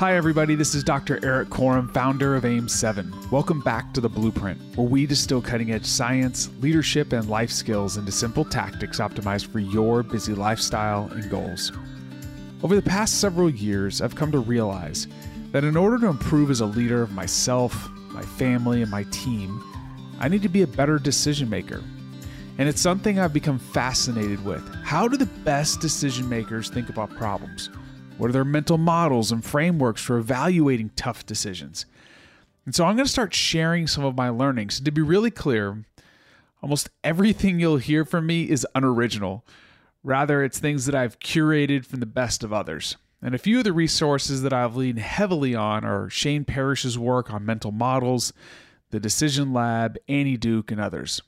Hi, everybody. This is Dr. Erik Korem, founder of AIM7. Welcome back to The Blueprint, where we distill cutting edge science, leadership, and life skills into simple tactics optimized for your busy lifestyle and goals. Over the past several years, I've come to realize that in order to improve as a leader of myself, my family, and my team, I need to be a better decision maker. And it's something I've become fascinated with. How do the best decision makers think about problems? What are their mental models and frameworks for evaluating tough decisions? And so I'm going to start sharing some of my learnings. To be really clear, almost everything you'll hear from me is unoriginal. Rather, it's things that I've curated from the best of others. And a few of the resources that I've leaned heavily on are Shane Parrish's work on mental models, the Decision Lab, Annie Duke, and others.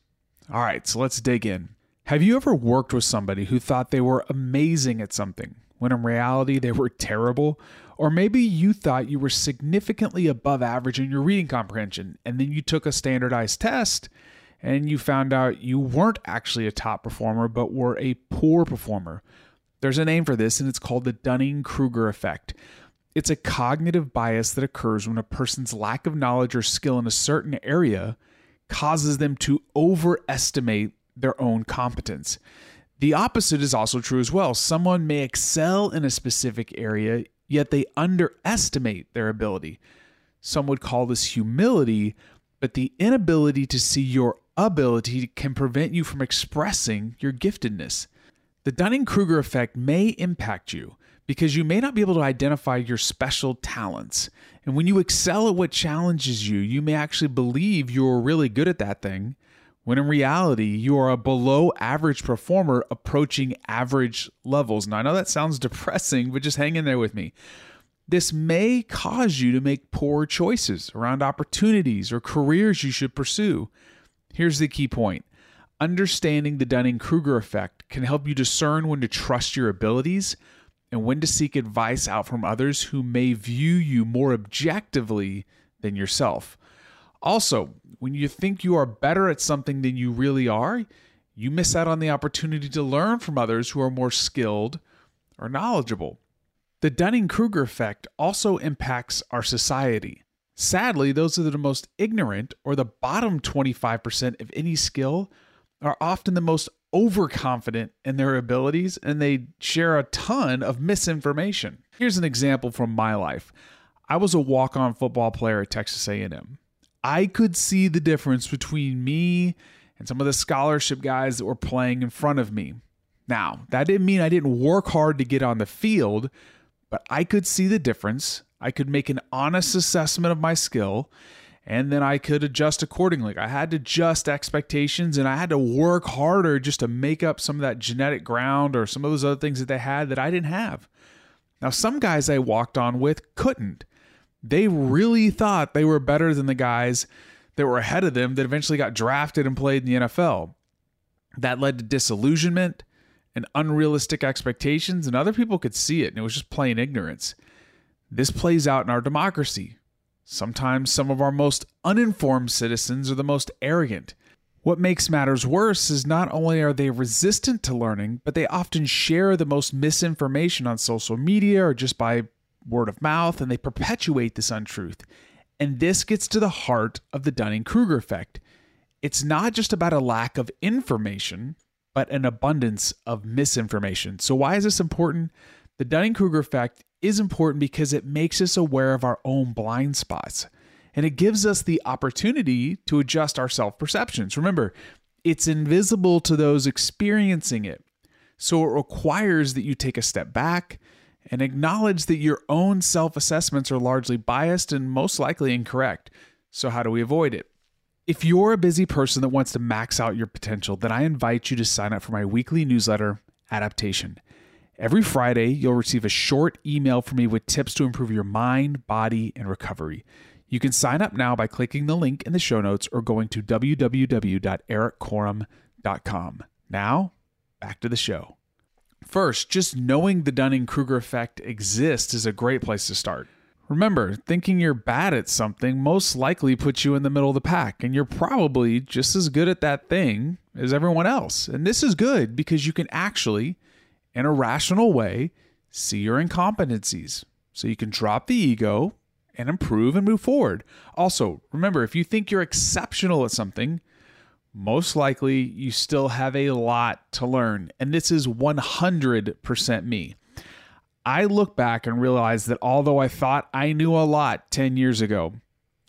All right, so let's dig in. Have you ever worked with somebody who thought they were amazing at something, when in reality they were terrible? Or maybe you thought you were significantly above average in your reading comprehension, and then you took a standardized test and you found out you weren't actually a top performer, but were a poor performer. There's a name for this, and it's called the Dunning Kruger effect. It's a cognitive bias that occurs when a person's lack of knowledge or skill in a certain area causes them to overestimate their own competence. The opposite is also true as well. Someone may excel in a specific area, yet they underestimate their ability. Some would call this humility, but the inability to see your ability can prevent you from expressing your giftedness. The Dunning Kruger effect may impact you because you may not be able to identify your special talents. And when you excel at what challenges you, you may actually believe you're really good at that thing when in reality, you are a below average performer approaching average levels. Now, I know that sounds depressing, but just hang in there with me. This may cause you to make poor choices around opportunities or careers you should pursue. Here's the key point understanding the Dunning Kruger effect can help you discern when to trust your abilities and when to seek advice out from others who may view you more objectively than yourself. Also, when you think you are better at something than you really are, you miss out on the opportunity to learn from others who are more skilled or knowledgeable. The Dunning Kruger effect also impacts our society. Sadly, those that are the most ignorant or the bottom 25% of any skill are often the most overconfident in their abilities and they share a ton of misinformation. Here's an example from my life. I was a walk-on football player at Texas A&M. I could see the difference between me and some of the scholarship guys that were playing in front of me. Now, that didn't mean I didn't work hard to get on the field, but I could see the difference. I could make an honest assessment of my skill, and then I could adjust accordingly. I had to adjust expectations and I had to work harder just to make up some of that genetic ground or some of those other things that they had that I didn't have. Now, some guys I walked on with couldn't. They really thought they were better than the guys that were ahead of them that eventually got drafted and played in the NFL. That led to disillusionment and unrealistic expectations, and other people could see it, and it was just plain ignorance. This plays out in our democracy. Sometimes some of our most uninformed citizens are the most arrogant. What makes matters worse is not only are they resistant to learning, but they often share the most misinformation on social media or just by word of mouth, and they perpetuate this untruth. And this gets to the heart of the Dunning Kruger effect. It's not just about a lack of information, but an abundance of misinformation. So, why is this important? The Dunning Kruger effect is important because it makes us aware of our own blind spots and it gives us the opportunity to adjust our self perceptions. Remember, it's invisible to those experiencing it. So, it requires that you take a step back and acknowledge that your own self assessments are largely biased and most likely incorrect. So, how do we avoid it? If you're a busy person that wants to max out your potential, then I invite you to sign up for my weekly newsletter, Adaptation. Every Friday, you'll receive a short email from me with tips to improve your mind, body, and recovery. You can sign up now by clicking the link in the show notes or going to www.erikkorem.com. Now, back to the show. First, just knowing the Dunning Kruger effect exists is a great place to start. Remember, thinking you're bad at something most likely puts you in the middle of the pack, and you're probably just as good at that thing as everyone else. And this is good because you can actually, in a rational way, see your incompetencies. so you can drop the ego and improve and move forward. Also, remember if you think you're exceptional at something, most likely you still have a lot to learn. And this is 100% me. I look back and realize that although I thought I knew a lot 10 years ago,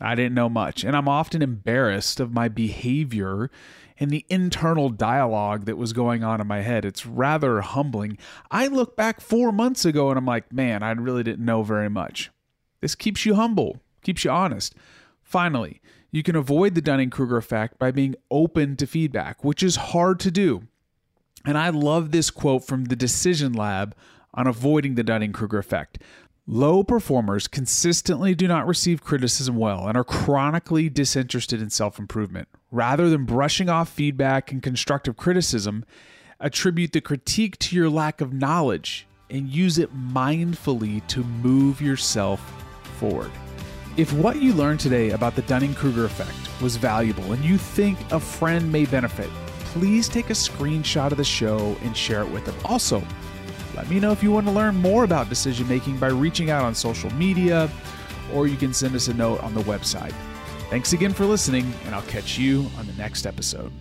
I didn't know much. And I'm often embarrassed of my behavior and the internal dialogue that was going on in my head. It's rather humbling. I look back four months ago and I'm like, man, I really didn't know very much. This keeps you humble, keeps you honest. Finally, you can avoid the Dunning Kruger effect by being open to feedback, which is hard to do. And I love this quote from the Decision Lab on avoiding the Dunning Kruger effect. Low performers consistently do not receive criticism well and are chronically disinterested in self improvement. Rather than brushing off feedback and constructive criticism, attribute the critique to your lack of knowledge and use it mindfully to move yourself forward. If what you learned today about the Dunning Kruger effect was valuable and you think a friend may benefit, please take a screenshot of the show and share it with them. Also, let me know if you want to learn more about decision making by reaching out on social media, or you can send us a note on the website. Thanks again for listening, and I'll catch you on the next episode.